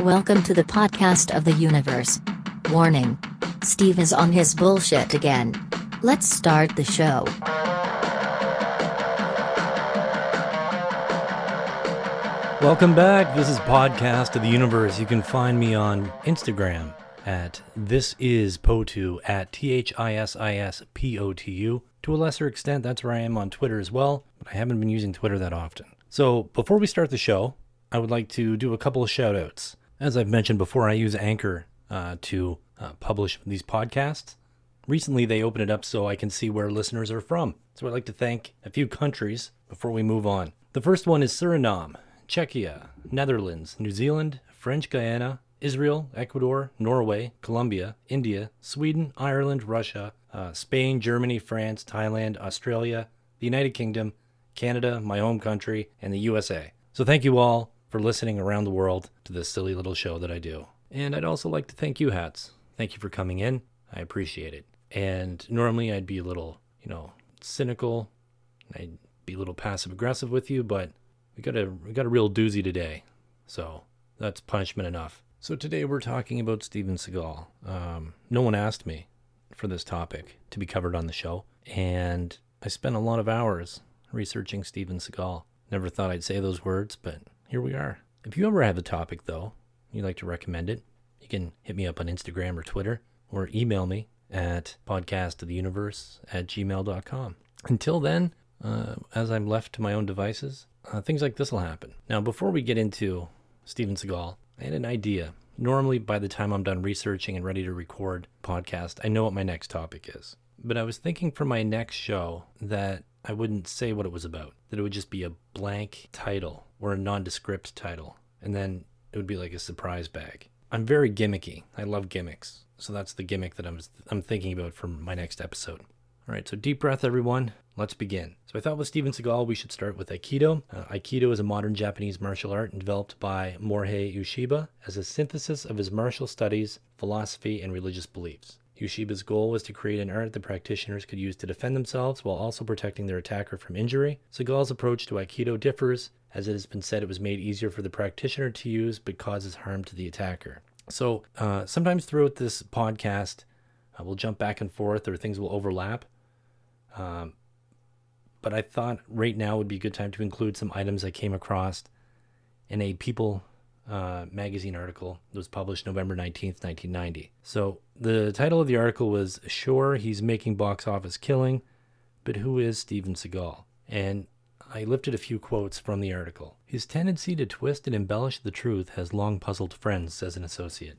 Welcome to the podcast of the universe. Warning Steve is on his bullshit again. Let's start the show. Welcome back. This is Podcast of the Universe. You can find me on Instagram at this is Potu at T H I S I S P O T U. To a lesser extent, that's where I am on Twitter as well, but I haven't been using Twitter that often. So before we start the show, I would like to do a couple of shout outs. As I've mentioned before, I use Anchor uh, to uh, publish these podcasts. Recently, they opened it up so I can see where listeners are from. So I'd like to thank a few countries before we move on. The first one is Suriname, Czechia, Netherlands, New Zealand, French Guiana, Israel, Ecuador, Norway, Colombia, India, Sweden, Ireland, Russia, uh, Spain, Germany, France, Thailand, Australia, the United Kingdom, Canada, my home country, and the USA. So thank you all for listening around the world to this silly little show that I do. And I'd also like to thank you, Hats. Thank you for coming in. I appreciate it. And normally I'd be a little, you know, cynical. I'd be a little passive aggressive with you, but we got a we got a real doozy today. So that's punishment enough. So today we're talking about Steven Seagal. Um, no one asked me for this topic to be covered on the show, and I spent a lot of hours researching Steven Seagal. Never thought I'd say those words, but here we are. If you ever have a topic, though, you'd like to recommend it, you can hit me up on Instagram or Twitter or email me at podcastoftheuniverse at gmail.com. Until then, uh, as I'm left to my own devices, uh, things like this will happen. Now, before we get into Steven Seagal, I had an idea. Normally, by the time I'm done researching and ready to record podcast, I know what my next topic is. But I was thinking for my next show that I wouldn't say what it was about, that it would just be a blank title or a nondescript title, and then it would be like a surprise bag. I'm very gimmicky. I love gimmicks. So that's the gimmick that I'm, I'm thinking about for my next episode. All right, so deep breath, everyone. Let's begin. So I thought with Steven Seagal, we should start with Aikido. Uh, Aikido is a modern Japanese martial art developed by Morihei Ueshiba as a synthesis of his martial studies, philosophy, and religious beliefs. Ueshiba's goal was to create an art that practitioners could use to defend themselves while also protecting their attacker from injury. Seagal's approach to Aikido differs, as it has been said it was made easier for the practitioner to use but causes harm to the attacker. So, uh, sometimes throughout this podcast, uh, we'll jump back and forth or things will overlap. Um, but I thought right now would be a good time to include some items I came across in a People uh, magazine article that was published November 19th, 1990. So the title of the article was Sure, he's making box office killing, but who is Steven Seagal? And I lifted a few quotes from the article. His tendency to twist and embellish the truth has long puzzled friends, says an associate.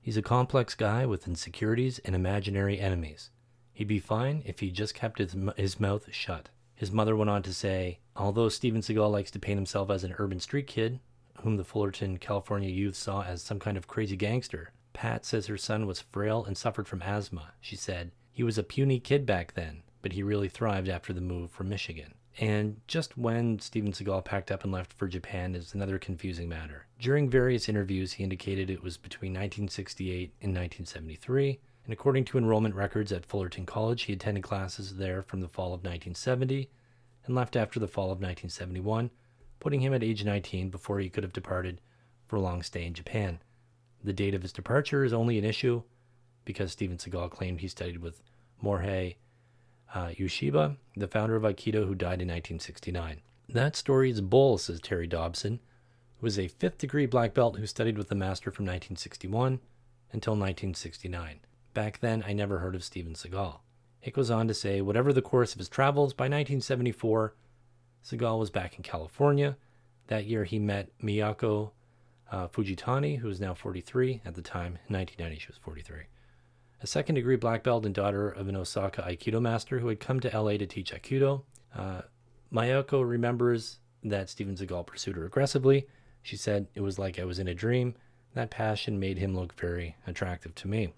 He's a complex guy with insecurities and imaginary enemies. He'd be fine if he just kept his, his mouth shut. His mother went on to say, although Steven Seagal likes to paint himself as an urban street kid, whom the Fullerton, California youth saw as some kind of crazy gangster. Pat says her son was frail and suffered from asthma. She said, He was a puny kid back then, but he really thrived after the move from Michigan. And just when Steven Seagal packed up and left for Japan is another confusing matter. During various interviews, he indicated it was between 1968 and 1973, and according to enrollment records at Fullerton College, he attended classes there from the fall of 1970 and left after the fall of 1971 putting him at age 19 before he could have departed for a long stay in Japan. The date of his departure is only an issue because Steven Seagal claimed he studied with Morihei uh, Ueshiba, the founder of Aikido, who died in 1969. That story is bull, says Terry Dobson, who was a fifth degree black belt who studied with the master from 1961 until 1969. Back then, I never heard of Steven Seagal. It goes on to say, whatever the course of his travels, by 1974, Seagal was back in California. That year, he met Miyako uh, Fujitani, who is now 43. At the time, in 1990, she was 43. A second degree black belt and daughter of an Osaka Aikido master who had come to LA to teach Aikido. Uh, remembers that Steven Seagal pursued her aggressively. She said, It was like I was in a dream. That passion made him look very attractive to me.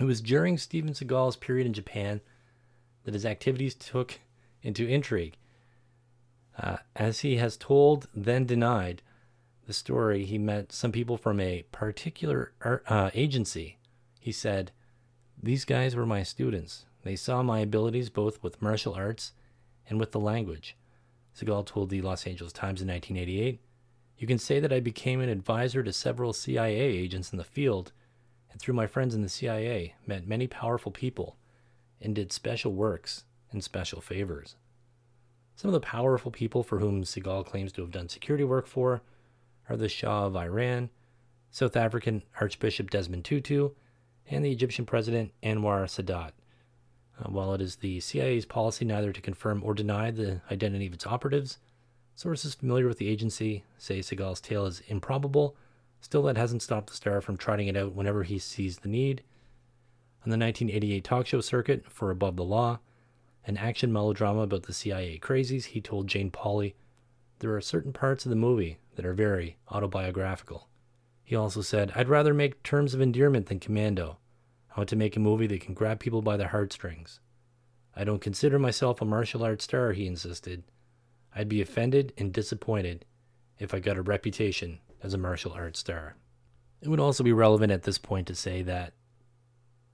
It was during Steven Seagal's period in Japan that his activities took into intrigue. Uh, as he has told, then denied, the story, he met some people from a particular uh, agency. He said, These guys were my students. They saw my abilities both with martial arts and with the language. Seagal told the Los Angeles Times in 1988 You can say that I became an advisor to several CIA agents in the field, and through my friends in the CIA, met many powerful people and did special works and special favors. Some of the powerful people for whom Seagal claims to have done security work for are the Shah of Iran, South African Archbishop Desmond Tutu, and the Egyptian President Anwar Sadat. Uh, while it is the CIA's policy neither to confirm or deny the identity of its operatives, sources familiar with the agency say Seagal's tale is improbable. Still, that hasn't stopped the star from trotting it out whenever he sees the need. On the 1988 talk show circuit for Above the Law, an action melodrama about the CIA crazies, he told Jane Pauley, There are certain parts of the movie that are very autobiographical. He also said, I'd rather make Terms of Endearment than Commando. I want to make a movie that can grab people by the heartstrings. I don't consider myself a martial arts star, he insisted. I'd be offended and disappointed if I got a reputation as a martial arts star. It would also be relevant at this point to say that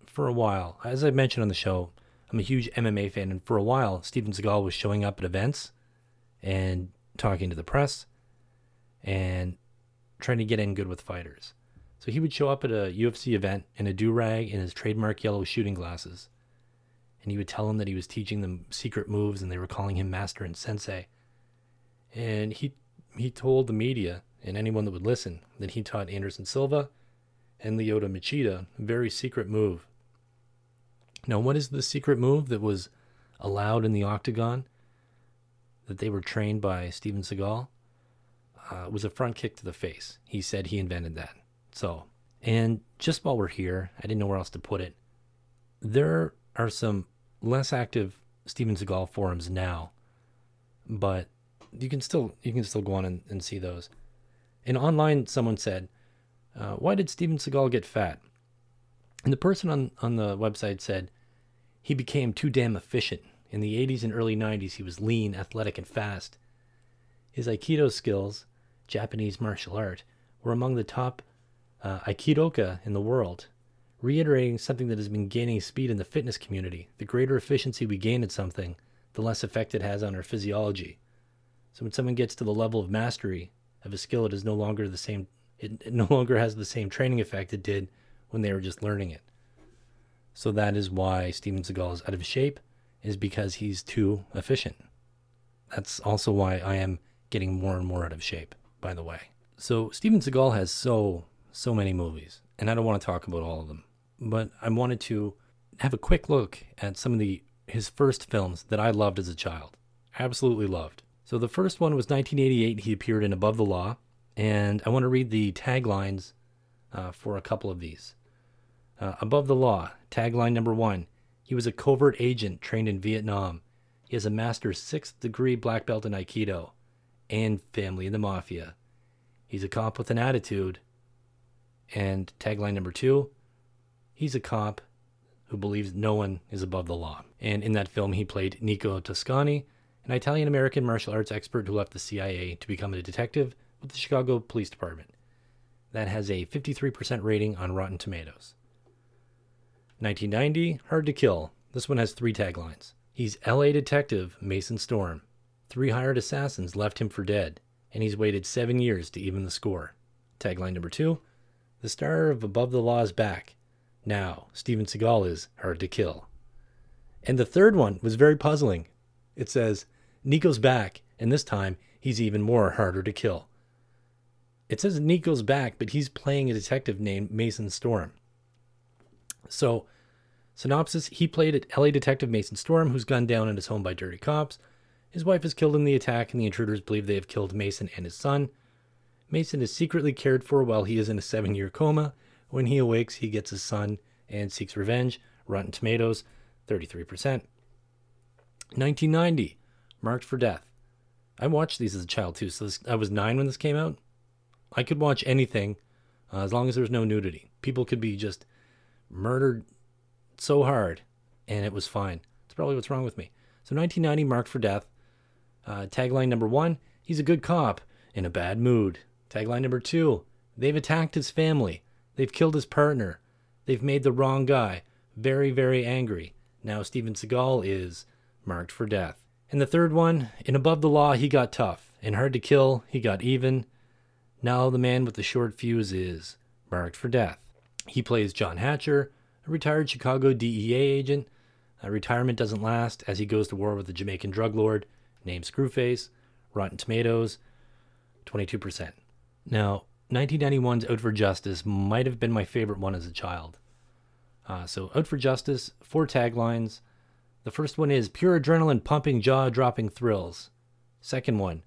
for a while, as I mentioned on the show, I'm a huge MMA fan, and for a while, Steven Seagal was showing up at events and talking to the press and trying to get in good with fighters. So he would show up at a UFC event in a do rag and his trademark yellow shooting glasses. And he would tell them that he was teaching them secret moves and they were calling him master and sensei. And he he told the media and anyone that would listen that he taught Anderson Silva and Lyoto Machida a very secret move. Now, what is the secret move that was allowed in the octagon that they were trained by Steven Seagal? Uh, was a front kick to the face. He said he invented that. So, and just while we're here, I didn't know where else to put it. There are some less active Steven Seagal forums now, but you can still you can still go on and, and see those. And online, someone said, uh, "Why did Steven Seagal get fat?" And the person on on the website said he became too damn efficient. In the 80s and early 90s, he was lean, athletic, and fast. His Aikido skills, Japanese martial art, were among the top uh, Aikidoka in the world, reiterating something that has been gaining speed in the fitness community. The greater efficiency we gain at something, the less effect it has on our physiology. So when someone gets to the level of mastery of a skill, it is no longer the same. It, it no longer has the same training effect it did when they were just learning it. So that is why Steven Seagal is out of shape, is because he's too efficient. That's also why I am getting more and more out of shape, by the way. So Steven Seagal has so so many movies, and I don't want to talk about all of them, but I wanted to have a quick look at some of the his first films that I loved as a child. Absolutely loved. So the first one was 1988. He appeared in Above the Law, and I want to read the taglines uh, for a couple of these. Uh, Above the Law, tagline number one. He was a covert agent trained in Vietnam. He has a master's sixth degree black belt in Aikido and family in the mafia. He's a cop with an attitude and tagline number two, he's a cop who believes no one is above the law. And in that film, he played Nico Toscani, an Italian American martial arts expert who left the CIA to become a detective with the Chicago Police Department. That has a 53% rating on Rotten Tomatoes. 1990, Hard to Kill. This one has three taglines. He's LA detective Mason Storm. Three hired assassins left him for dead, and he's waited seven years to even the score. Tagline number two the star of Above the Law is back. Now, Steven Seagal is hard to kill. And the third one was very puzzling. It says, Nico's back, and this time he's even more harder to kill. It says Nico's back, but he's playing a detective named Mason Storm. So, synopsis he played at LA detective Mason Storm, who's gunned down in his home by dirty cops. His wife is killed in the attack, and the intruders believe they have killed Mason and his son. Mason is secretly cared for while he is in a seven year coma. When he awakes, he gets his son and seeks revenge. Rotten Tomatoes, 33%. 1990, Marked for Death. I watched these as a child too, so this, I was nine when this came out. I could watch anything uh, as long as there was no nudity. People could be just murdered so hard, and it was fine. That's probably what's wrong with me. So 1990, Marked for Death. Uh, tagline number one: He's a good cop in a bad mood. Tagline number two they've attacked his family. They've killed his partner. They've made the wrong guy very, very angry. Now Steven Seagal is marked for death. And the third one, in Above the Law, he got tough. In Hard to Kill, he got even. Now the man with the short fuse is marked for death. He plays John Hatcher, a retired Chicago DEA agent. Uh, retirement doesn't last as he goes to war with a Jamaican drug lord named Screwface. Rotten Tomatoes, 22%. Now, 1991's Out for Justice might have been my favorite one as a child. Uh, so, Out for Justice, four taglines. The first one is pure adrenaline pumping, jaw dropping thrills. Second one,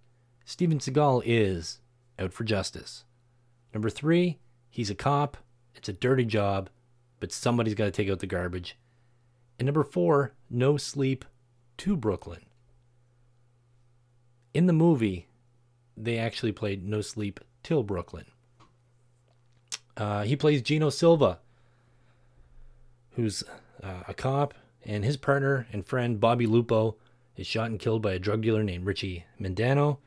Steven Seagal is out for justice. Number three, he's a cop. It's a dirty job, but somebody's got to take out the garbage. And number four, no sleep to Brooklyn. In the movie, they actually played No Sleep Till Brooklyn. Uh, he plays Gino Silva, who's uh, a cop, and his partner and friend Bobby Lupo is shot and killed by a drug dealer named Richie Mendano.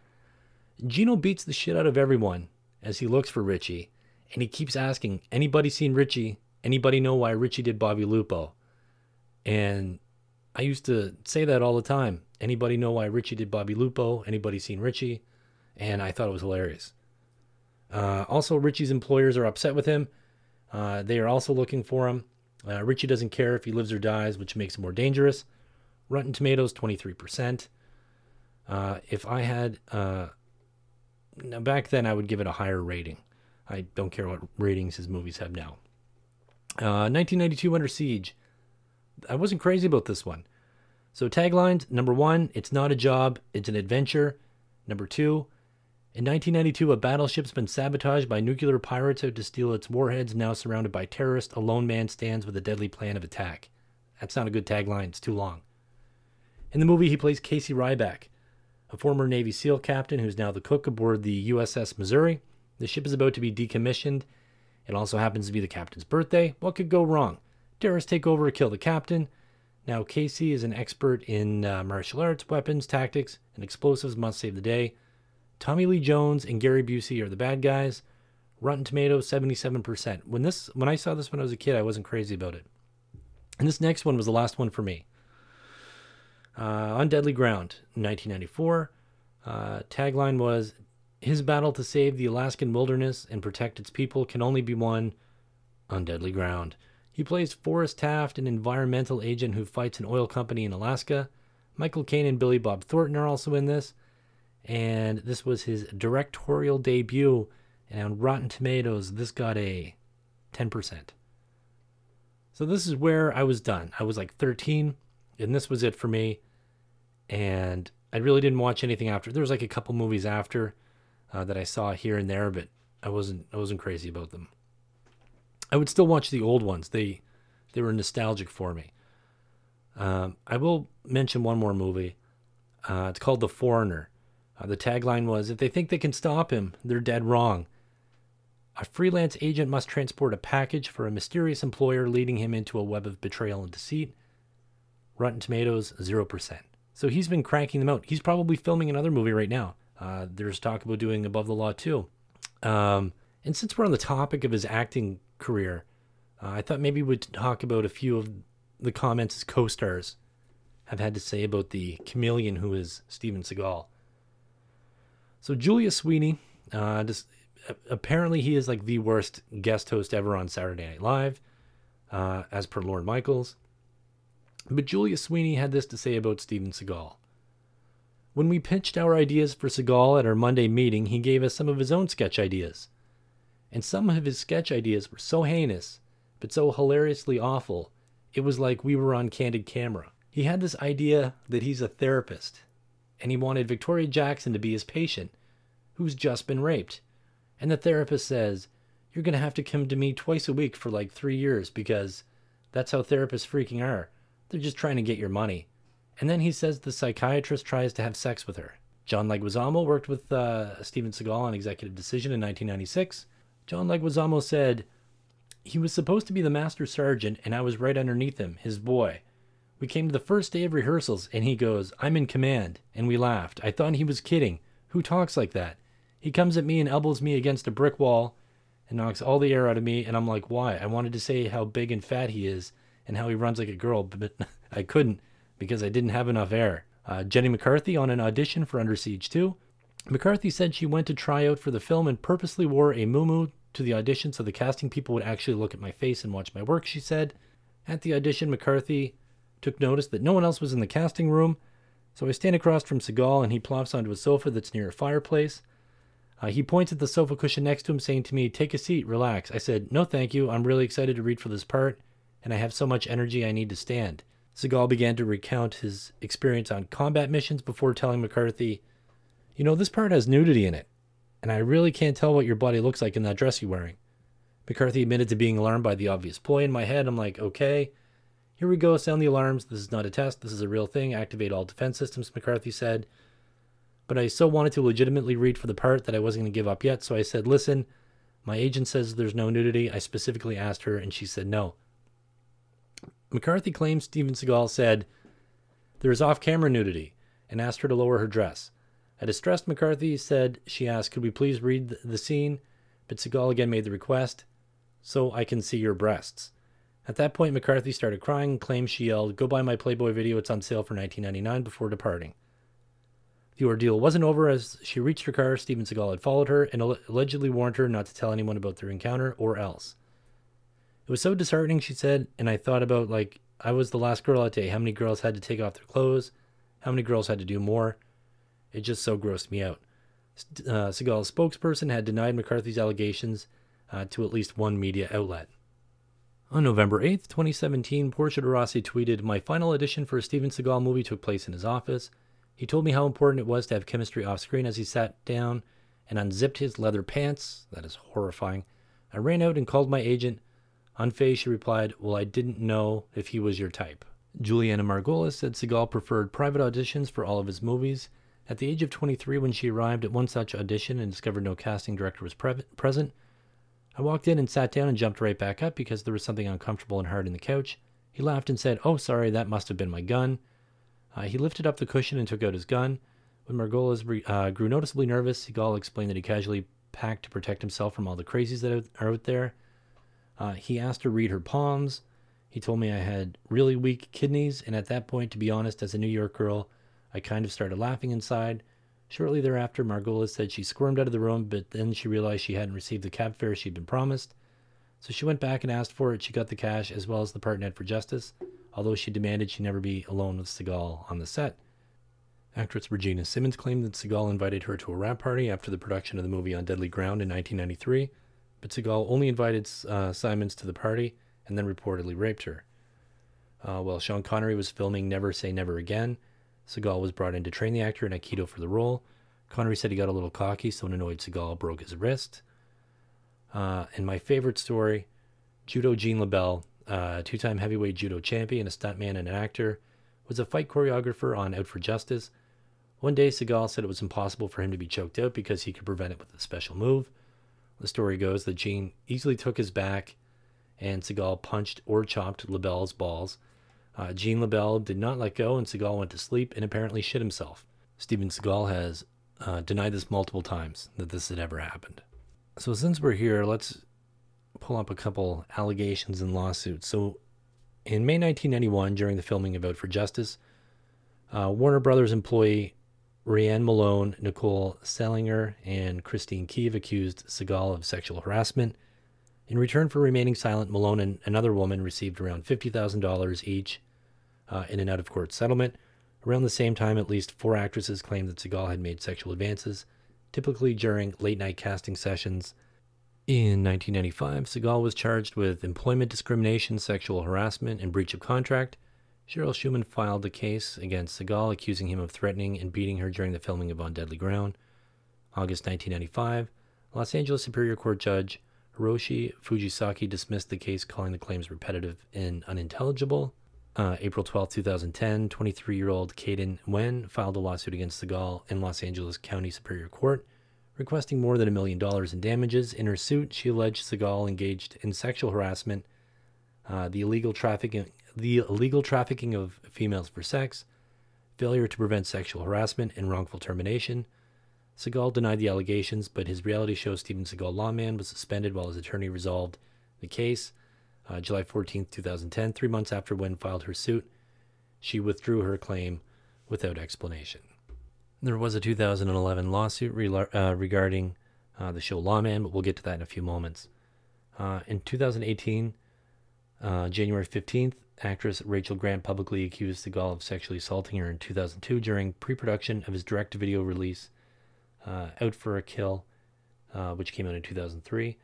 Gino beats the shit out of everyone as he looks for Richie, and he keeps asking, anybody seen Richie? Anybody know why Richie did Bobby Lupo? And I used to say that all the time. Anybody know why Richie did Bobby Lupo? Anybody seen Richie? And I thought it was hilarious. Uh, also, Richie's employers are upset with him. Uh, they are also looking for him. Uh, Richie doesn't care if he lives or dies, which makes him more dangerous. Rotten Tomatoes, 23%. Uh, if I had, uh, back then, I would give it a higher rating. I don't care what ratings his movies have now. 1992 uh, Under Siege. I wasn't crazy about this one. So, taglines number one, it's not a job, it's an adventure. Number two, in 1992, a battleship's been sabotaged by nuclear pirates out to steal its warheads. Now surrounded by terrorists, a lone man stands with a deadly plan of attack. That's not a good tagline, it's too long. In the movie, he plays Casey Ryback, a former Navy SEAL captain who's now the cook aboard the USS Missouri. The ship is about to be decommissioned. It also happens to be the captain's birthday. What could go wrong? Terrorists take over to kill the captain. Now, Casey is an expert in uh, martial arts, weapons, tactics, and explosives, must save the day. Tommy Lee Jones and Gary Busey are the bad guys. Rotten Tomatoes, 77%. When this when I saw this when I was a kid, I wasn't crazy about it. And this next one was the last one for me. Uh, on Deadly Ground, 1994. Uh, tagline was His battle to save the Alaskan wilderness and protect its people can only be won on deadly ground. He plays Forrest Taft, an environmental agent who fights an oil company in Alaska. Michael Caine and Billy Bob Thornton are also in this. And this was his directorial debut. And on Rotten Tomatoes, this got a 10%. So this is where I was done. I was like 13, and this was it for me and I really didn't watch anything after. There was like a couple movies after uh, that I saw here and there, but I wasn't I wasn't crazy about them. I would still watch the old ones. They they were nostalgic for me. Um, I will mention one more movie. Uh, it's called The Foreigner. Uh, the tagline was, "If they think they can stop him, they're dead wrong." A freelance agent must transport a package for a mysterious employer, leading him into a web of betrayal and deceit. Rotten Tomatoes, zero percent. So he's been cranking them out. He's probably filming another movie right now. Uh, there's talk about doing Above the Law too. Um, and since we're on the topic of his acting career, uh, I thought maybe we'd talk about a few of the comments his co-stars have had to say about the chameleon who is Steven Seagal. So Julia Sweeney, uh, just, apparently he is like the worst guest host ever on Saturday Night Live, uh, as per Lorne Michaels. But Julia Sweeney had this to say about Steven Seagal. When we pitched our ideas for Seagal at our Monday meeting, he gave us some of his own sketch ideas. And some of his sketch ideas were so heinous, but so hilariously awful, it was like we were on candid camera. He had this idea that he's a therapist, and he wanted Victoria Jackson to be his patient, who's just been raped. And the therapist says, You're going to have to come to me twice a week for like three years because that's how therapists freaking are. They're just trying to get your money. And then he says the psychiatrist tries to have sex with her. John Leguizamo worked with uh, Steven Seagal on Executive Decision in 1996. John Leguizamo said, He was supposed to be the master sergeant, and I was right underneath him, his boy. We came to the first day of rehearsals, and he goes, I'm in command. And we laughed. I thought he was kidding. Who talks like that? He comes at me and elbows me against a brick wall and knocks all the air out of me, and I'm like, why? I wanted to say how big and fat he is, and how he runs like a girl, but I couldn't because I didn't have enough air. Uh, Jenny McCarthy on an audition for Under Siege 2. McCarthy said she went to try out for the film and purposely wore a muumuu to the audition so the casting people would actually look at my face and watch my work, she said. At the audition, McCarthy took notice that no one else was in the casting room, so I stand across from Seagal and he plops onto a sofa that's near a fireplace. Uh, he points at the sofa cushion next to him, saying to me, Take a seat, relax. I said, No, thank you. I'm really excited to read for this part, and I have so much energy I need to stand. Seagal began to recount his experience on combat missions before telling McCarthy, You know, this part has nudity in it, and I really can't tell what your body looks like in that dress you're wearing. McCarthy admitted to being alarmed by the obvious ploy. In my head, I'm like, Okay, here we go, sound the alarms. This is not a test, this is a real thing. Activate all defense systems, McCarthy said but I so wanted to legitimately read for the part that I wasn't going to give up yet. So I said, Listen, my agent says there's no nudity. I specifically asked her, and she said no. McCarthy claims Steven Seagal said there is off camera nudity and asked her to lower her dress. A distressed McCarthy said she asked, Could we please read the scene? But Seagal again made the request, So I can see your breasts. At that point, McCarthy started crying and claimed she yelled, Go buy my Playboy video, it's on sale for $19.99 before departing. The ordeal wasn't over as she reached her car. Steven Seagal had followed her and allegedly warned her not to tell anyone about their encounter or else. It was so disheartening, she said, and I thought about like I was the last girl that day. How many girls had to take off their clothes? How many girls had to do more? It just so grossed me out. Uh, Seagal's spokesperson had denied McCarthy's allegations uh, to at least one media outlet. On November 8, 2017, Portia de Rossi tweeted, My final audition for a Steven Seagal movie took place in his office. He told me how important it was to have chemistry off screen as he sat down and unzipped his leather pants. That is horrifying. I ran out and called my agent. Unfazed, she replied, Well, I didn't know if he was your type. Julianna Margulies said Seagal preferred private auditions for all of his movies. At the age of 23, when she arrived at one such audition and discovered no casting director was pre- present, I walked in and sat down and jumped right back up because there was something uncomfortable and hard in the couch. He laughed and said, Oh, sorry, that must have been my gun. Uh, he lifted up the cushion and took out his gun. When Margolis uh, grew noticeably nervous, Seagal explained that he casually packed to protect himself from all the crazies that are out there. Uh, he asked to read her palms. He told me I had really weak kidneys, and at that point, to be honest, as a New York girl, I kind of started laughing inside. Shortly thereafter, Margulies said she squirmed out of the room, but then she realized she hadn't received the cab fare she'd been promised. So she went back and asked for it. She got the cash as well as the part net for justice although she demanded she never be alone with Seagal on the set. Actress Regina Simmons claimed that Seagal invited her to a wrap party after the production of the movie On Deadly Ground in 1993, but Seagal only invited uh, Simmons to the party and then reportedly raped her. Uh, while Sean Connery was filming Never Say Never Again, Seagal was brought in to train the actor in Aikido for the role. Connery said he got a little cocky, so an annoyed Seagal broke his wrist. Uh, and my favorite story, Judo Gene LeBell uh, two time heavyweight judo champion, a stuntman, and an actor, was a fight choreographer on Out for Justice. One day, Seagal said it was impossible for him to be choked out because he could prevent it with a special move. The story goes that Gene easily took his back, and Seagal punched or chopped LeBell's balls. Uh, Gene LeBell did not let go, and Seagal went to sleep and apparently shit himself. Steven Seagal has uh, denied this multiple times that this had ever happened. So, since we're here, let's pull up a couple allegations and lawsuits. So, in May 1991, during the filming of Out for Justice, uh, Warner Brothers employee Rhianne Malone, Nicole Sellinger, and Christine Keeve accused Seagal of sexual harassment. In return for remaining silent, Malone and another woman received around $50,000 each uh, in an out of court settlement. Around the same time, at least four actresses claimed that Seagal had made sexual advances, typically during late night casting sessions in 1995, Seagal was charged with employment discrimination, sexual harassment, and breach of contract. Cheryl Schumann filed a case against Seagal, accusing him of threatening and beating her during the filming of On Deadly Ground. August 1995, Los Angeles Superior Court Judge Hiroshi Fujisaki dismissed the case, calling the claims repetitive and unintelligible. Uh, April 12, 2010, 23 year old Kaden Wen filed a lawsuit against Seagal in Los Angeles County Superior Court requesting more than a million dollars in damages. In her suit, she alleged Seagal engaged in sexual harassment, uh, the illegal trafficking, the illegal trafficking of females for sex, failure to prevent sexual harassment, and wrongful termination. Seagal denied the allegations, but his reality show Steven Seagal Lawman was suspended while his attorney resolved the case. Uh, July 14, 2010, three months after Wen filed her suit, she withdrew her claim without explanation. There was a 2011 lawsuit re- uh, regarding uh, the show Lawman, but we'll get to that in a few moments. Uh, in 2018, uh, January 15th, actress Rachel Grant publicly accused Seagal of sexually assaulting her in 2002 during pre production of his direct video release, uh, Out for a Kill, uh, which came out in 2003.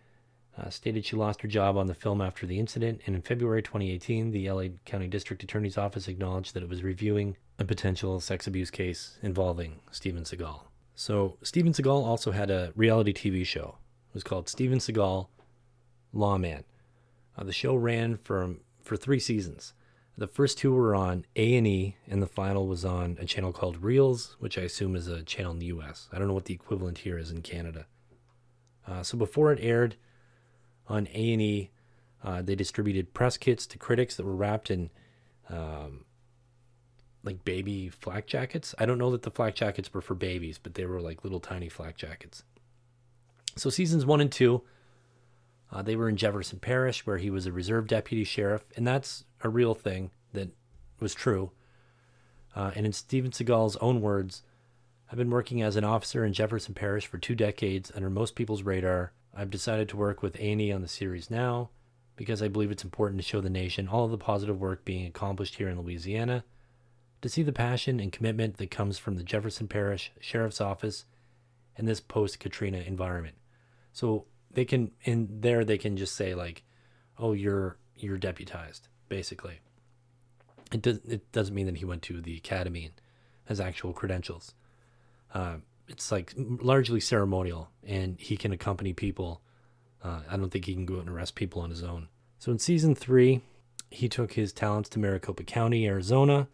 Uh, stated she lost her job on the film after the incident, and in February 2018, the LA County District Attorney's Office acknowledged that it was reviewing a potential sex abuse case involving Steven Seagal. So, Steven Seagal also had a reality TV show. It was called Steven Seagal Lawman. Uh, the show ran from for three seasons. The first two were on A and E, and the final was on a channel called Reelz, which I assume is a channel in the U.S. I don't know what the equivalent here is in Canada. Uh, so before it aired on A and E, uh, they distributed press kits to critics that were wrapped in um, like baby flak jackets. I don't know that the flak jackets were for babies, but they were like little tiny flak jackets. So seasons one and two uh, they were in Jefferson Parish, where he was a reserve deputy sheriff, and that's a real thing that was true. Uh, and in Steven Seagal's own words, I've been working as an officer in Jefferson Parish for two decades under most people's radar. I've decided to work with A&E on the series now because I believe it's important to show the nation all of the positive work being accomplished here in Louisiana, to see the passion and commitment that comes from the Jefferson Parish Sheriff's Office in this post Katrina environment. So they can in there they can just say like, "Oh, you're you're deputized," basically. It does it doesn't mean that he went to the academy and has actual credentials. Uh, it's like largely ceremonial, and he can accompany people. Uh, I don't think he can go out and arrest people on his own. So in season three, he took his talents to Maricopa County, Arizona,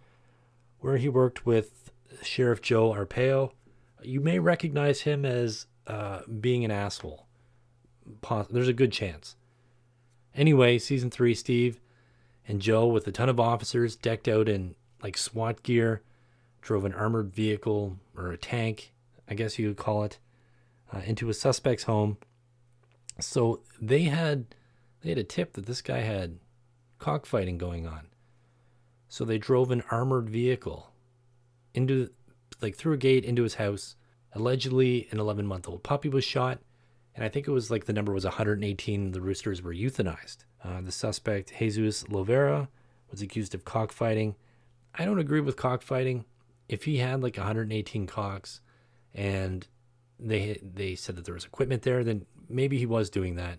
where he worked with Sheriff Joe Arpaio. You may recognize him as uh, being an asshole poss- there's a good chance. Anyway, season three, Steve and Joe, with a ton of officers decked out in like SWAT gear, drove an armored vehicle or a tank, I guess you would call it, uh, into a suspect's home. So they had they had a tip that this guy had cockfighting going on. So they drove an armored vehicle into like through a gate into his house. Allegedly, an 11 month old puppy was shot and I think it was like the number was 118. The roosters were euthanized. Uh, the suspect, Jesus Lovera, was accused of cockfighting. I don't agree with cockfighting. If he had like 118 cocks, and they they said that there was equipment there, then maybe he was doing that.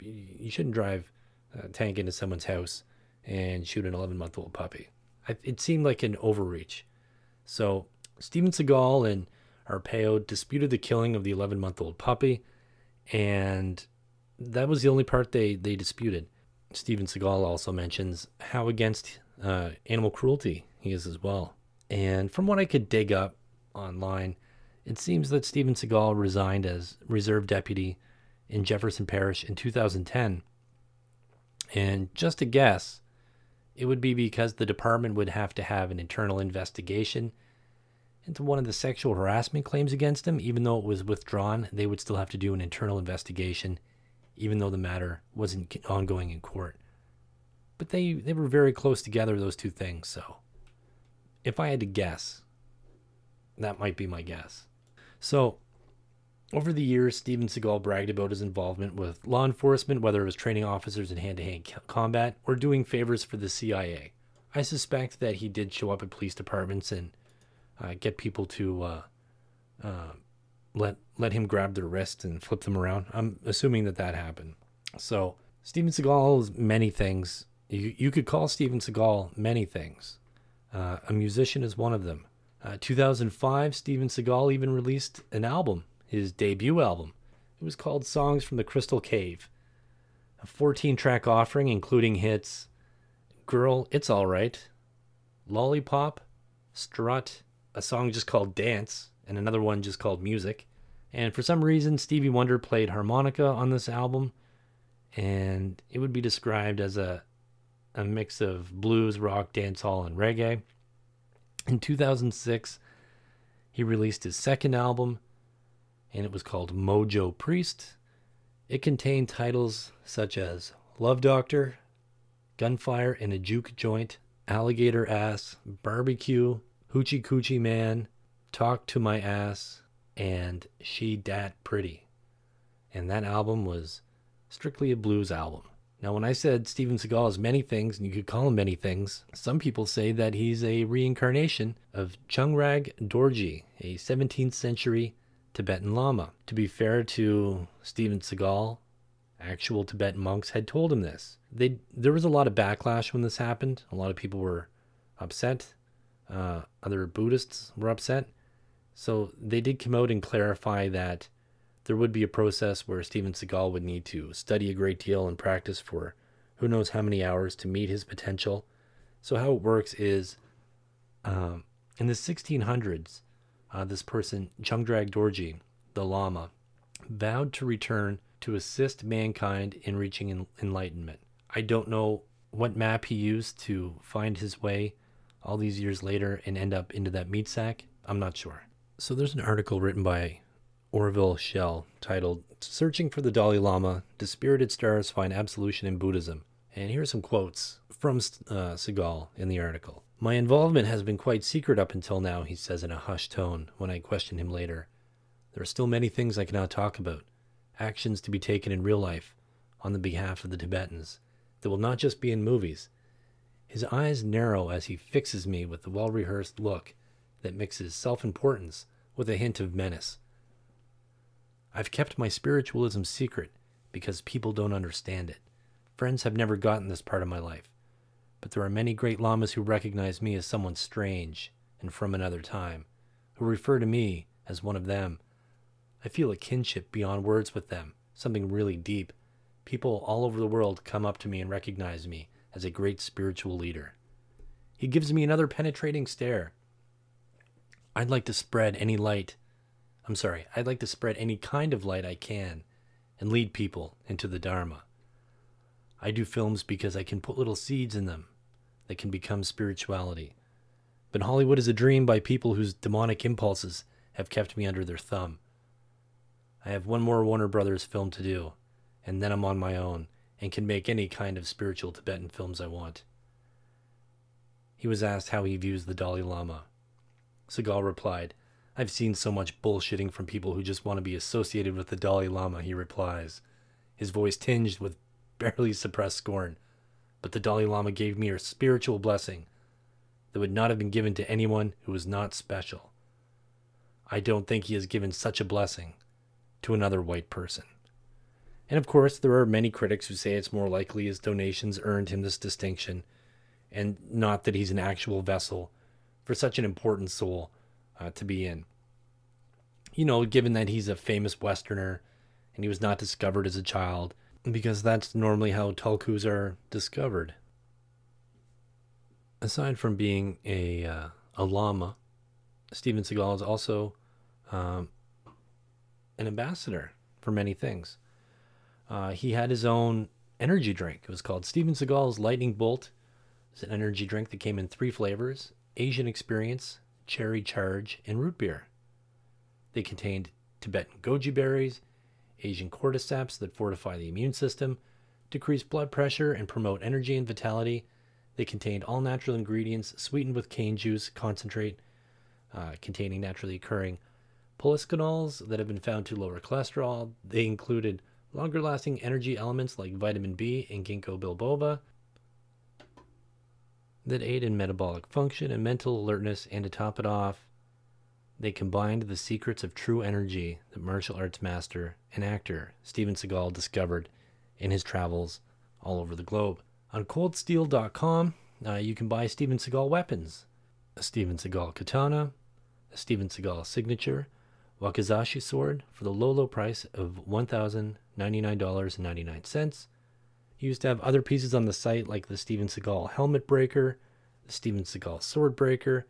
You shouldn't drive a tank into someone's house and shoot an 11 month old puppy. I, it seemed like an overreach. So Steven Seagal and Arpaio disputed the killing of the 11 month old puppy and that was the only part they they disputed. Steven Seagal also mentions how against uh, animal cruelty he is as well. And from what I could dig up online, it seems that Steven Seagal resigned as reserve deputy in Jefferson Parish in 2010. And just a guess, it would be because the department would have to have an internal investigation into one of the sexual harassment claims against him, even though it was withdrawn, they would still have to do an internal investigation, even though the matter wasn't ongoing in court. But they, they were very close together, those two things, so if I had to guess, that might be my guess. So, over the years, Steven Seagal bragged about his involvement with law enforcement, whether it was training officers in hand to hand combat or doing favors for the CIA. I suspect that he did show up at police departments and uh, get people to uh, uh, let let him grab their wrist and flip them around. I'm assuming that that happened. So Steven Seagal is many things. You you could call Steven Seagal many things. Uh, a musician is one of them. Uh, 2005, Steven Seagal even released an album, his debut album. It was called Songs from the Crystal Cave, a 14 track offering including hits Girl, It's Alright, Lollipop, Strut, a song just called Dance and another one just called Music. And for some reason, Stevie Wonder played harmonica on this album, and it would be described as a, a mix of blues, rock, dancehall, and reggae. In 2006, he released his second album, and it was called Mojo Priest. It contained titles such as Love Doctor, Gunfire in a Juke Joint, Alligator Ass, Barbecue, Hoochie Coochie Man, Talk to My Ass, and She Dat Pretty. And that album was strictly a blues album. Now, when I said Steven Seagal is many things, and you could call him many things, some people say that he's a reincarnation of Chungdrag Dorji, a 17th century Tibetan Lama. To be fair to Steven Seagal, actual Tibetan monks had told him this. They, there was a lot of backlash when this happened. A lot of people were upset. Uh, other Buddhists were upset. So they did come out and clarify that there would be a process where Steven Seagal would need to study a great deal and practice for who knows how many hours to meet his potential. So, how it works is um, in the 1600s, uh, this person, Chungdrag Dorji, the Lama, vowed to return to assist mankind in reaching en- enlightenment. I don't know what map he used to find his way all these years later and end up into that meat sack. I'm not sure. So, there's an article written by Orville Schell titled Searching for the Dalai Lama Dispirited Stars Find Absolution in Buddhism. And here are some quotes from uh, Seagal in the article. My involvement has been quite secret up until now, he says in a hushed tone when I question him later. There are still many things I cannot talk about, actions to be taken in real life on the behalf of the Tibetans that will not just be in movies. His eyes narrow as he fixes me with the well rehearsed look that mixes self importance with a hint of menace. I've kept my spiritualism secret because people don't understand it. Friends have never gotten this part of my life. But there are many great lamas who recognize me as someone strange and from another time, who refer to me as one of them. I feel a kinship beyond words with them, something really deep. People all over the world come up to me and recognize me as a great spiritual leader. He gives me another penetrating stare. I'd like to spread any light I'm sorry, I'd like to spread any kind of light I can and lead people into the Dharma. I do films because I can put little seeds in them that can become spirituality. But Hollywood is a dream by people whose demonic impulses have kept me under their thumb. I have one more Warner Brothers film to do, and then I'm on my own and can make any kind of spiritual Tibetan films I want. He was asked how he views the Dalai Lama. Seagal replied, I've seen so much bullshitting from people who just want to be associated with the Dalai Lama, he replies, his voice tinged with barely suppressed scorn. But the Dalai Lama gave me a spiritual blessing that would not have been given to anyone who was not special. I don't think he has given such a blessing to another white person. And of course, there are many critics who say it's more likely his donations earned him this distinction, and not that he's an actual vessel for such an important soul uh, to be in. You know, given that he's a famous Westerner and he was not discovered as a child, because that's normally how tulkus are discovered. Aside from being a uh, a lama, Steven Seagal is also um, an ambassador for many things. Uh, he had his own energy drink. It was called Steven Seagal's Lightning Bolt. It's an energy drink that came in three flavors: Asian Experience, cherry charge, and root beer. They contained Tibetan goji berries, Asian cordyceps that fortify the immune system, decrease blood pressure, and promote energy and vitality. They contained all natural ingredients sweetened with cane juice concentrate, uh, containing naturally occurring polyphenols that have been found to lower cholesterol. They included longer lasting energy elements like vitamin B and ginkgo biloba, that aid in metabolic function and mental alertness, and to top it off, they combined the secrets of true energy that martial arts master and actor Steven Seagal discovered in his travels all over the globe. On coldsteel.com, uh, you can buy Steven Seagal weapons a Steven Seagal katana, a Steven Seagal signature, wakizashi sword for the low, low price of $1,099.99 used to have other pieces on the site like the Steven Seagal helmet breaker, the Steven Seagal sword breaker,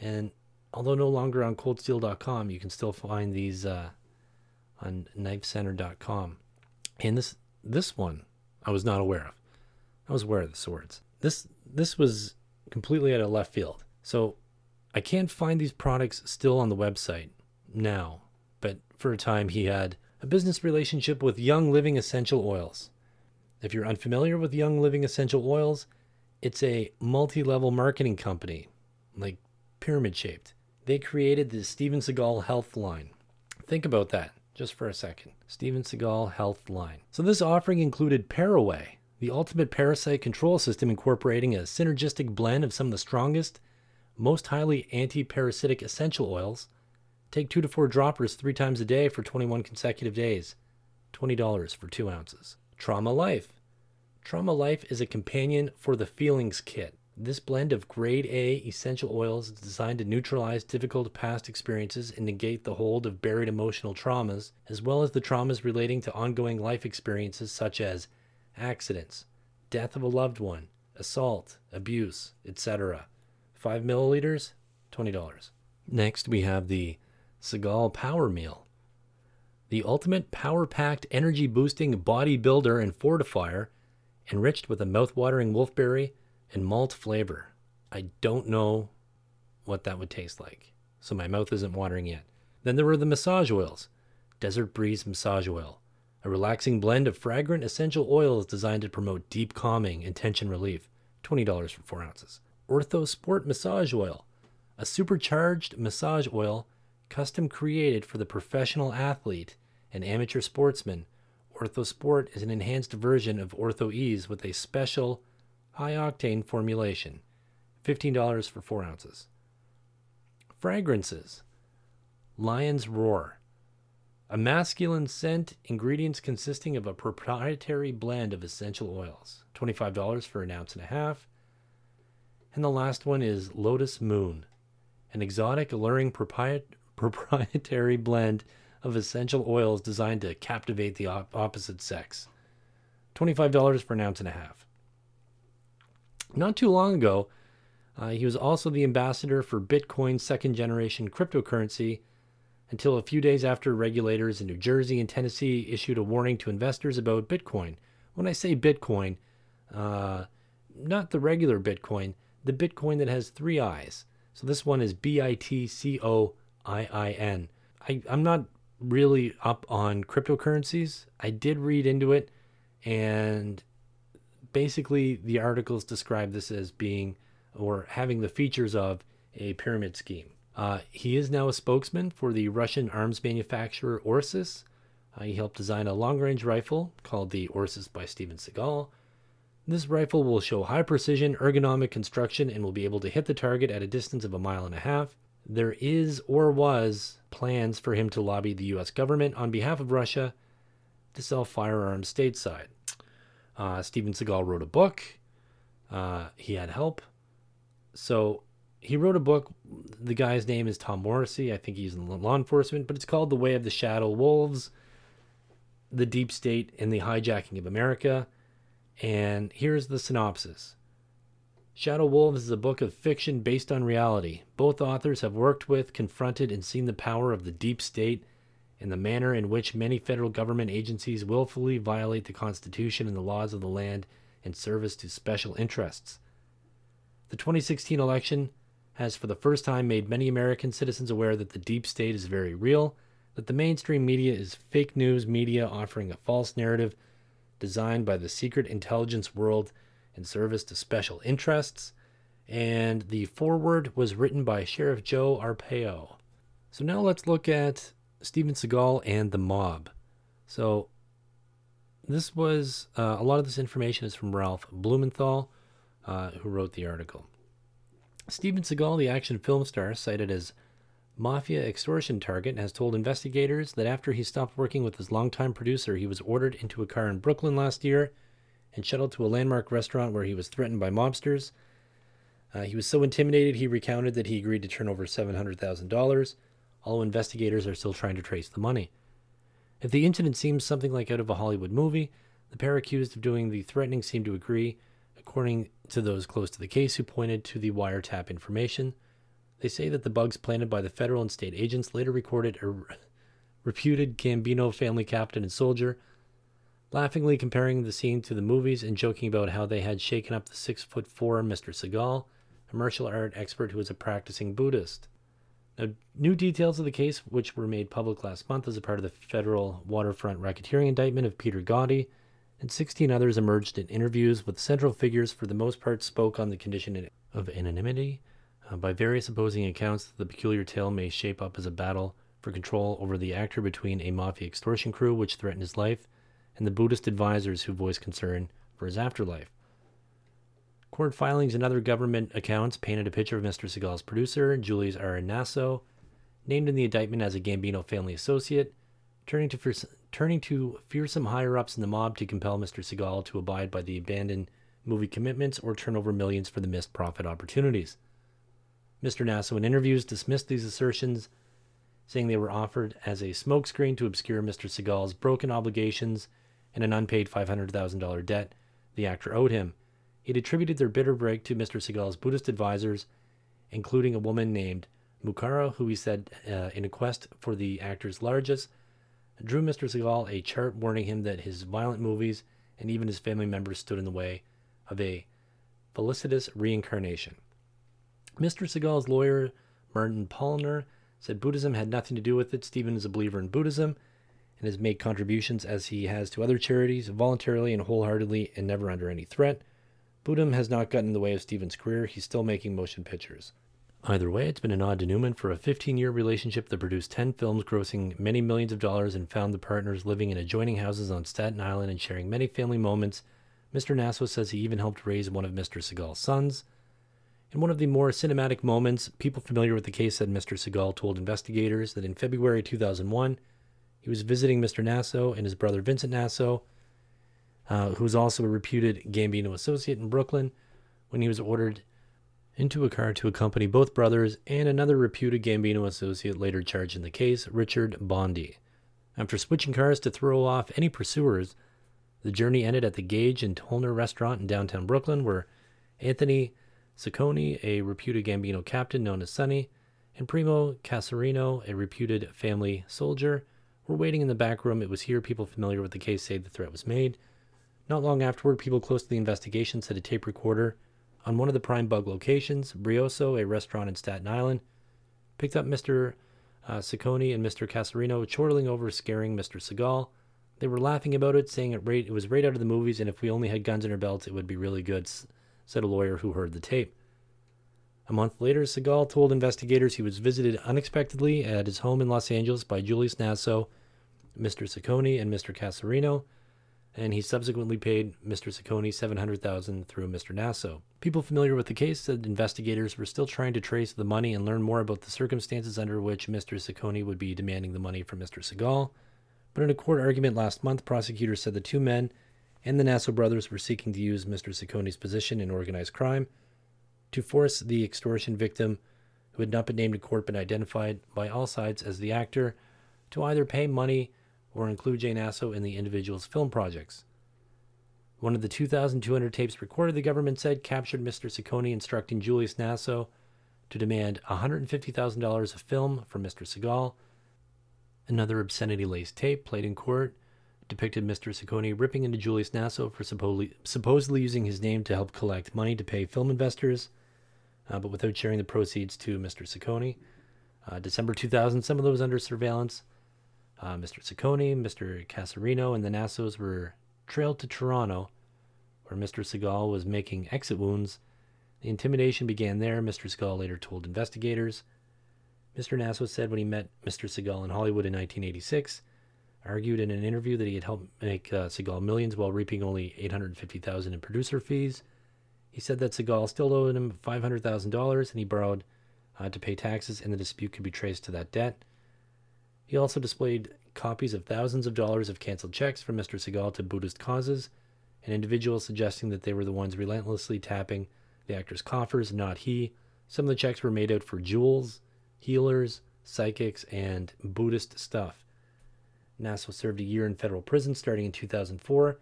and although no longer on coldsteel.com, you can still find these uh, on knifecenter.com. And this this one I was not aware of. I was aware of the swords. This this was completely out of left field. So I can't find these products still on the website now, but for a time he had a business relationship with Young Living Essential Oils. If you're unfamiliar with Young Living Essential Oils, it's a multi level marketing company, like pyramid shaped. they created the Steven Seagal Health Line. Think about that just for a second. Steven Seagal Health Line. So this offering included Paraway, the ultimate parasite control system incorporating a synergistic blend of some of the strongest, most highly anti-parasitic essential oils. Take two to four droppers three times a day for 21 consecutive days. $20 for two ounces. Trauma Life. Trauma Life is a companion for the Feelings Kit. This blend of grade A essential oils is designed to neutralize difficult past experiences and negate the hold of buried emotional traumas, as well as the traumas relating to ongoing life experiences such as accidents, death of a loved one, assault, abuse, etc. 5 milliliters, $20. Next, we have the Seagal Power Meal. The ultimate power packed, energy boosting bodybuilder and fortifier, enriched with a mouth-watering wolfberry and malt flavor. I don't know what that would taste like, so my mouth isn't watering yet. Then there were the massage oils Desert Breeze Massage Oil, a relaxing blend of fragrant essential oils designed to promote deep calming and tension relief. $20 for 4 ounces. Ortho Sport Massage Oil, a supercharged massage oil custom created for the professional athlete and amateur sportsman. OrthoSport is an enhanced version of Ortho Ease with a special high octane formulation. $15 for 4 ounces. Fragrances Lion's Roar. A masculine scent, ingredients consisting of a proprietary blend of essential oils. $25 for an ounce and a half. And the last one is Lotus Moon, an exotic, alluring propriet- proprietary blend of essential oils designed to captivate the op- opposite sex. $25 for an ounce and a half. Not too long ago, uh, he was also the ambassador for Bitcoin's second generation cryptocurrency until a few days after regulators in New Jersey and Tennessee issued a warning to investors about Bitcoin. When I say Bitcoin, uh, not the regular Bitcoin, the Bitcoin that has three eyes. So this one is B I T C O I I. I'm not really up on cryptocurrencies. I did read into it, and basically the articles describe this as being or having the features of a pyramid scheme. Uh, he is now a spokesman for the Russian arms manufacturer Orsis. Uh, he helped design a long range rifle called the Orsis by Steven Seagal. This rifle will show high precision, ergonomic construction, and will be able to hit the target at a distance of a mile and a half. There is or was plans for him to lobby the US government on behalf of Russia to sell firearms stateside. Uh, Steven Seagal wrote a book. Uh, he had help. So he wrote a book. The guy's name is Tom Morrissey. I think he's in law enforcement, but it's called The Way of the Shadow Wolves, The Deep State, and the Hijacking of America. And here's the synopsis Shadow Wolves is a book of fiction based on reality. Both authors have worked with, confronted, and seen the power of the deep state and the manner in which many federal government agencies willfully violate the Constitution and the laws of the land in service to special interests. The 2016 election has for the first time made many American citizens aware that the deep state is very real, that the mainstream media is fake news media offering a false narrative designed by the secret intelligence world service to special interests, and the foreword was written by Sheriff Joe Arpaio. So now let's look at Steven Seagal and the mob. So this was uh, a lot of this information is from Ralph Blumenthal, uh, who wrote the article. Steven Seagal, the action film star, cited as mafia extortion target, has told investigators that after he stopped working with his longtime producer, he was ordered into a car in Brooklyn last year and shuttled to a landmark restaurant where he was threatened by mobsters. Uh, he was so intimidated, he recounted that he agreed to turn over $700,000 although investigators are still trying to trace the money. If the incident seems something like out of a Hollywood movie, the pair accused of doing the threatening seem to agree, according to those close to the case who pointed to the wiretap information. They say that the bugs planted by the federal and state agents later recorded a reputed Gambino family captain and soldier, laughingly comparing the scene to the movies and joking about how they had shaken up the six foot four Mr. Seagal, a martial art expert who is a practicing Buddhist. Now, new details of the case, which were made public last month as a part of the federal waterfront racketeering indictment of Peter Gotti, and 16 others emerged in interviews with central figures for the most part spoke on the condition of anonymity. Uh, by various opposing accounts, the peculiar tale may shape up as a battle for control over the actor between a mafia extortion crew which threatened his life and the Buddhist advisors who voiced concern for his afterlife. Court filings and other government accounts painted a picture of Mr. Seagal's producer, Julius R. Nasso, named in the indictment as a Gambino family associate, turning to, turning to fearsome higher ups in the mob to compel Mr. Seagal to abide by the abandoned movie commitments or turn over millions for the missed profit opportunities. Mr. Nasso, in interviews, dismissed these assertions, saying they were offered as a smokescreen to obscure Mr. Seagal's broken obligations and an unpaid $500,000 debt the actor owed him. He attributed their bitter break to Mr. Seagal's Buddhist advisors, including a woman named Mukara, who he said, uh, in a quest for the actor's largesse, drew Mr. Seagal a chart warning him that his violent movies and even his family members stood in the way of a felicitous reincarnation. Mr. Seagal's lawyer, Martin Pollner, said Buddhism had nothing to do with it. Stephen is a believer in Buddhism and has made contributions as he has to other charities voluntarily and wholeheartedly and never under any threat. Buddhism has not gotten in the way of Steven's career. He's still making motion pictures. Either way, it's been an odd denouement for a 15 year relationship that produced 10 films grossing many millions of dollars and found the partners living in adjoining houses on Staten Island and sharing many family moments. Mr. Nasso says he even helped raise one of Mr. Seagal's sons. In one of the more cinematic moments, people familiar with the case said Mr. Seagal told investigators that in February 2001, he was visiting Mr. Nasso and his brother Vincent Nasso, uh, who was also a reputed Gambino associate in Brooklyn, when he was ordered into a car to accompany both brothers and another reputed Gambino associate later charged in the case, Richard Bondi. After switching cars to throw off any pursuers, the journey ended at the Gage and Tollner restaurant in downtown Brooklyn, where Anthony Ciccone, a reputed Gambino captain known as Sonny, and Primo Casarino, a reputed family soldier, were waiting in the back room. It was here people familiar with the case say the threat was made. Not long afterward, people close to the investigation said a tape recorder on one of the Prime Bug locations, Brioso, a restaurant in Staten Island, picked up Mr. Uh, Ciccone and Mr. Casarino chortling over scaring Mr. Seagal. They were laughing about it, saying it, right, it was right out of the movies, and if we only had guns in our belts, it would be really good, said a lawyer who heard the tape. A month later, Seagal told investigators he was visited unexpectedly at his home in Los Angeles by Julius Nasso, Mr. Ciccone, and Mr. Casarino, and he subsequently paid Mr. Ciccone 700,000 through Mr. Nasso. People familiar with the case said investigators were still trying to trace the money and learn more about the circumstances under which Mr. Ciccone would be demanding the money from Mr. Seagal. But in a court argument last month, prosecutors said the two men and the Nasso brothers were seeking to use Mr. Ciccone's position in organized crime to force the extortion victim, who had not been named in court but identified by all sides as the actor, to either pay money or include Jay Nasso in the individual's film projects. One of the 2,200 tapes recorded, the government said, captured Mr. Ciccone instructing Julius Nasso to demand $150,000 of film from Mr. Seagal. Another obscenity laced tape played in court depicted Mr. Ciccone ripping into Julius Nasso for supposedly, supposedly using his name to help collect money to pay film investors, uh, but without sharing the proceeds to Mr. Ciccone. Uh, December 2000, some of those under surveillance. Uh, Mr. Ciccone, Mr. Casarino, and the Nassos were trailed to Toronto, where Mr. Seagal was making exit wounds. The intimidation began there, Mr. Seagal later told investigators. Mr. Nasso said when he met Mr. Seagal in Hollywood in 1986, argued in an interview that he had helped make uh, Seagal millions while reaping only 850000 in producer fees. He said that Seagal still owed him $500,000 and he borrowed uh, to pay taxes, and the dispute could be traced to that debt. He also displayed copies of thousands of dollars of canceled checks from Mr. Seagal to Buddhist causes, and individuals suggesting that they were the ones relentlessly tapping the actor's coffers, not he. Some of the checks were made out for jewels, healers, psychics, and Buddhist stuff. Nasso served a year in federal prison starting in 2004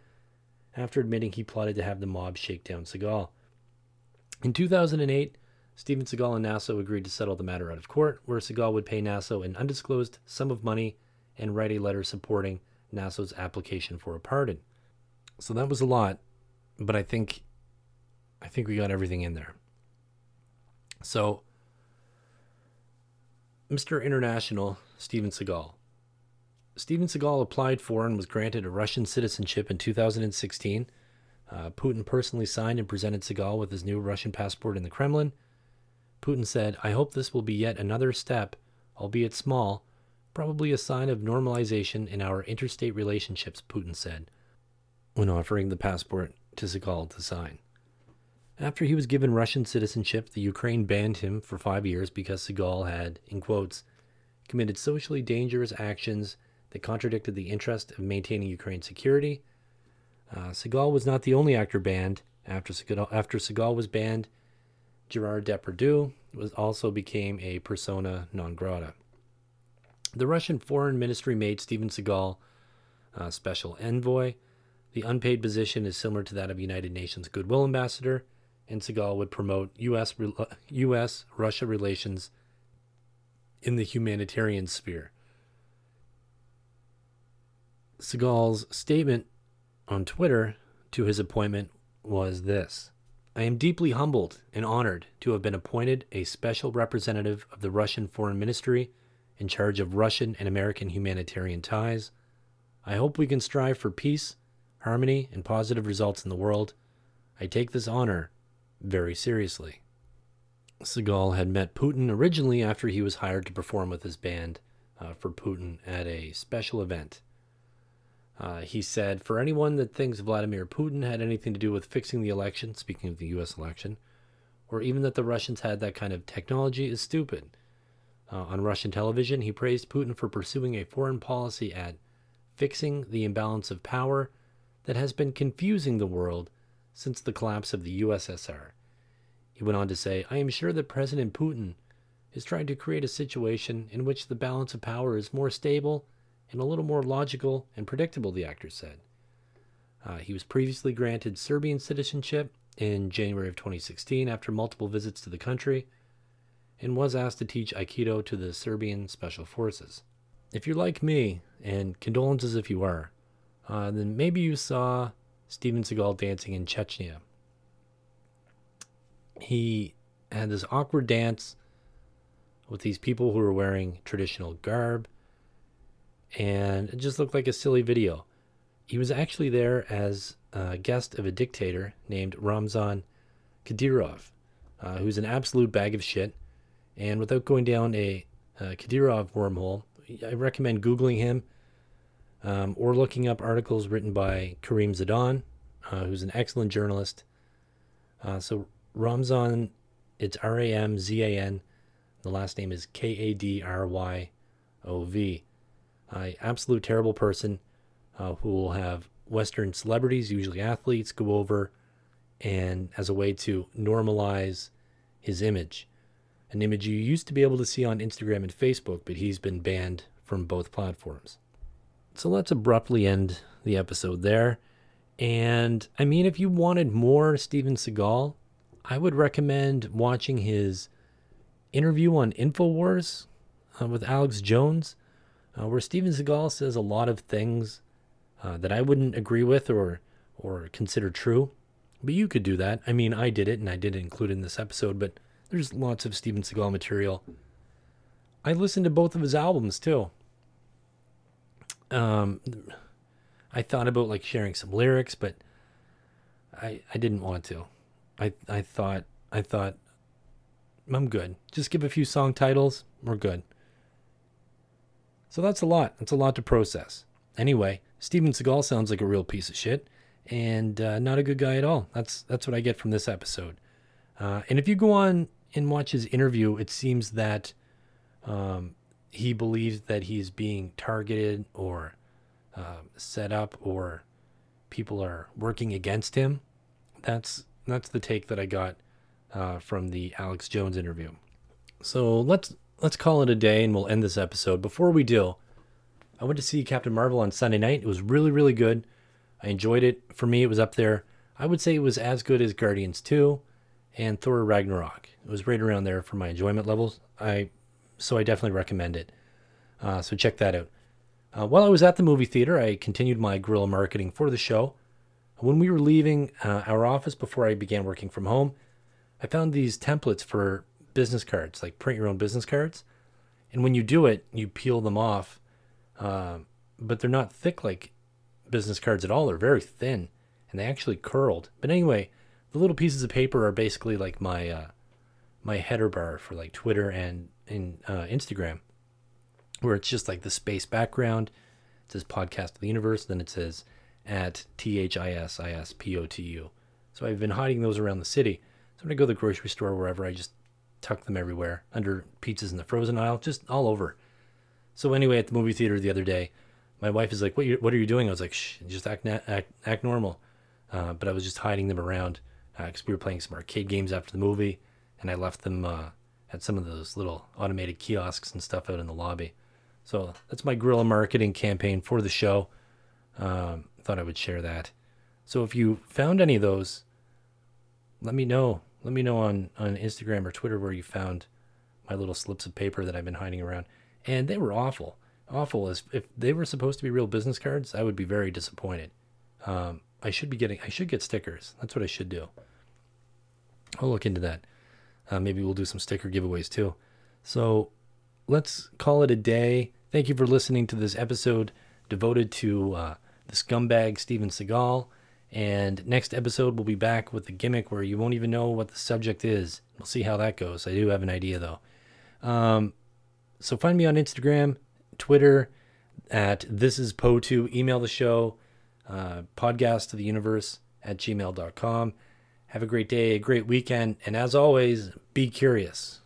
after admitting he plotted to have the mob shake down Seagal. In 2008, Steven Seagal and Nasso agreed to settle the matter out of court, where Seagal would pay Nasso an undisclosed sum of money and write a letter supporting Nasso's application for a pardon. So that was a lot, but I think I think we got everything in there. So Mr. International Steven Seagal Steven Seagal applied for and was granted a Russian citizenship in 2016. Uh, Putin personally signed and presented Seagal with his new Russian passport in the Kremlin. Putin said, I hope this will be yet another step, albeit small, probably a sign of normalization in our interstate relationships, Putin said, when offering the passport to Seagal to sign. After he was given Russian citizenship, the Ukraine banned him for five years because Seagal had, in quotes, committed socially dangerous actions that contradicted the interest of maintaining Ukraine's security. Uh, was not the only actor banned. After Seagal, after was banned, Gerard Depardieu was also became a persona non grata. The Russian Foreign Ministry made Steven Seagal uh, special envoy. The unpaid position is similar to that of United Nations Goodwill Ambassador, and Seagal would promote U.S. U.S. Russia relations in the humanitarian sphere. Seagal's statement on Twitter to his appointment was this I am deeply humbled and honored to have been appointed a special representative of the Russian Foreign Ministry in charge of Russian and American humanitarian ties. I hope we can strive for peace, harmony, and positive results in the world. I take this honor very seriously. Seagal had met Putin originally after he was hired to perform with his band uh, for Putin at a special event. Uh, he said, For anyone that thinks Vladimir Putin had anything to do with fixing the election, speaking of the US election, or even that the Russians had that kind of technology, is stupid. Uh, on Russian television, he praised Putin for pursuing a foreign policy at fixing the imbalance of power that has been confusing the world since the collapse of the USSR. He went on to say, I am sure that President Putin is trying to create a situation in which the balance of power is more stable and a little more logical and predictable, the actor said. Uh, he was previously granted Serbian citizenship in January of 2016 after multiple visits to the country and was asked to teach Aikido to the Serbian Special Forces. If you're like me, and condolences if you are, uh, then maybe you saw Steven Seagal dancing in Chechnya he had this awkward dance with these people who were wearing traditional garb, and it just looked like a silly video. He was actually there as a guest of a dictator named Ramzan Kadyrov, uh, who's an absolute bag of shit. And without going down a uh, Kadyrov wormhole, I recommend Googling him um, or looking up articles written by Karim Zidan, uh, who's an excellent journalist. Uh, so Ramzan, it's R A M Z A N. The last name is K A D R Y O V. Uh, absolute terrible person uh, who will have Western celebrities, usually athletes, go over and as a way to normalize his image. An image you used to be able to see on Instagram and Facebook, but he's been banned from both platforms. So let's abruptly end the episode there. And I mean, if you wanted more Steven Seagal, I would recommend watching his interview on InfoWars uh, with Alex Jones, uh, where Steven Seagal says a lot of things uh, that I wouldn't agree with or or consider true. But you could do that. I mean, I did it, and I did include in this episode. But there's lots of Steven Seagal material. I listened to both of his albums too. Um, I thought about like sharing some lyrics, but I I didn't want to. I I thought I thought I'm good. Just give a few song titles, we're good. So that's a lot. That's a lot to process. Anyway, Steven Seagal sounds like a real piece of shit and uh, not a good guy at all. That's that's what I get from this episode. Uh, and if you go on and watch his interview, it seems that um, he believes that he's being targeted or uh, set up or people are working against him. That's that's the take that I got uh, from the Alex Jones interview. So let's let's call it a day, and we'll end this episode. Before we do, I went to see Captain Marvel on Sunday night. It was really really good. I enjoyed it. For me, it was up there. I would say it was as good as Guardians 2 and Thor Ragnarok. It was right around there for my enjoyment levels. I so I definitely recommend it. Uh, so check that out. Uh, while I was at the movie theater, I continued my guerrilla marketing for the show. When we were leaving uh, our office before I began working from home, I found these templates for business cards, like print your own business cards. And when you do it, you peel them off, uh, but they're not thick like business cards at all. They're very thin and they actually curled. But anyway, the little pieces of paper are basically like my uh, my header bar for like Twitter and in uh, Instagram, where it's just like the space background. It says podcast of the universe, then it says at T H I S I S P O T U. So I've been hiding those around the city. So when I go to the grocery store, wherever, I just tuck them everywhere under pizzas in the frozen aisle, just all over. So anyway, at the movie theater the other day, my wife is like, "What? You, what are you doing?" I was like, "Shh, just act na- act, act normal." Uh, but I was just hiding them around because uh, we were playing some arcade games after the movie, and I left them uh, at some of those little automated kiosks and stuff out in the lobby. So that's my guerrilla marketing campaign for the show. Um, thought I would share that. So if you found any of those, let me know. Let me know on, on Instagram or Twitter where you found my little slips of paper that I've been hiding around. And they were awful. Awful. As if they were supposed to be real business cards, I would be very disappointed. Um, I should be getting. I should get stickers. That's what I should do. I'll look into that. Uh, maybe we'll do some sticker giveaways too. So let's call it a day. Thank you for listening to this episode devoted to uh, the scumbag Steven Seagal. And next episode, we'll be back with a gimmick where you won't even know what the subject is. We'll see how that goes. I do have an idea though. Um, so find me on Instagram, Twitter at this is POTU. Email the show, uh, podcast to the universe at gmail.com. Have a great day, a great weekend, and as always, be curious.